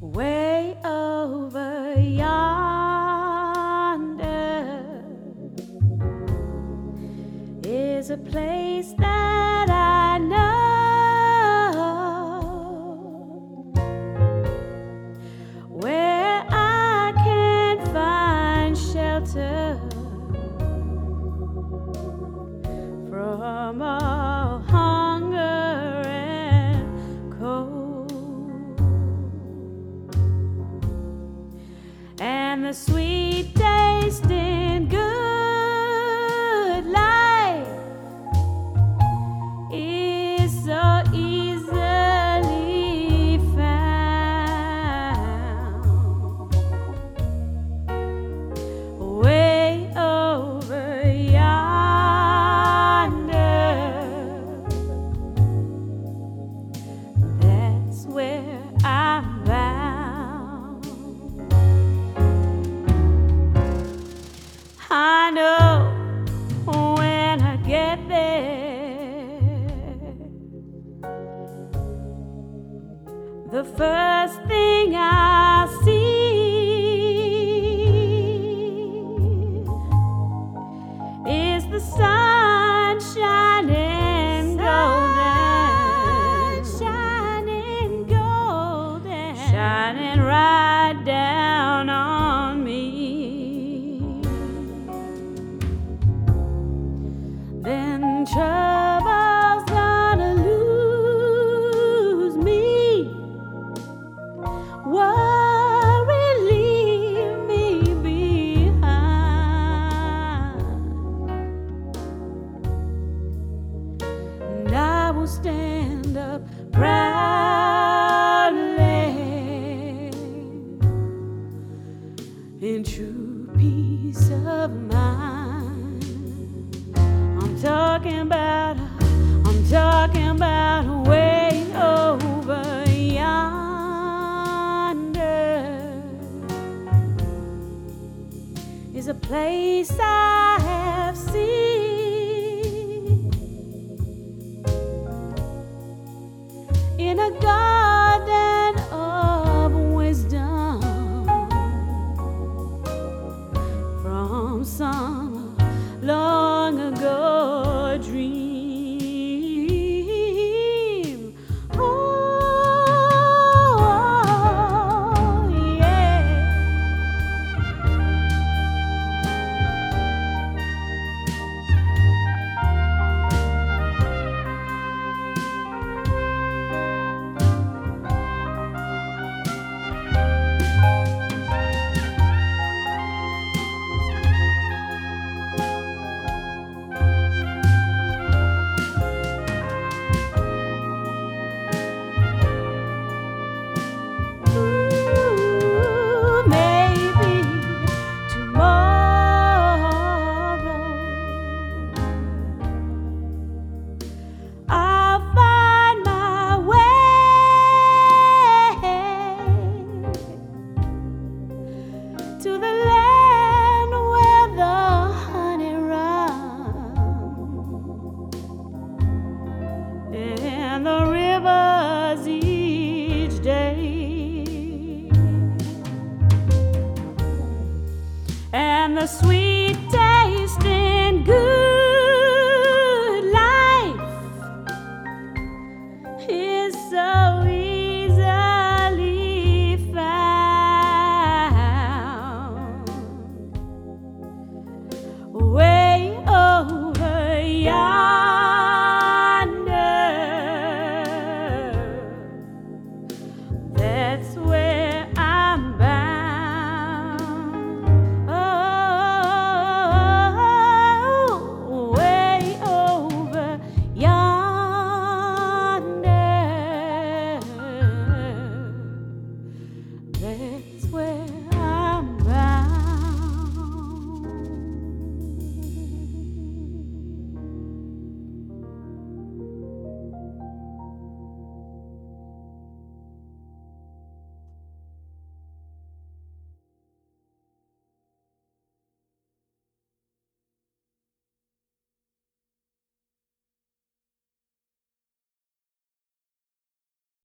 way over yonder is a place that I know. the first thing I see is the sun. stand up proudly in true peace of mind. I'm talking about, I'm talking about way over yonder is a place I have seen. God. That's where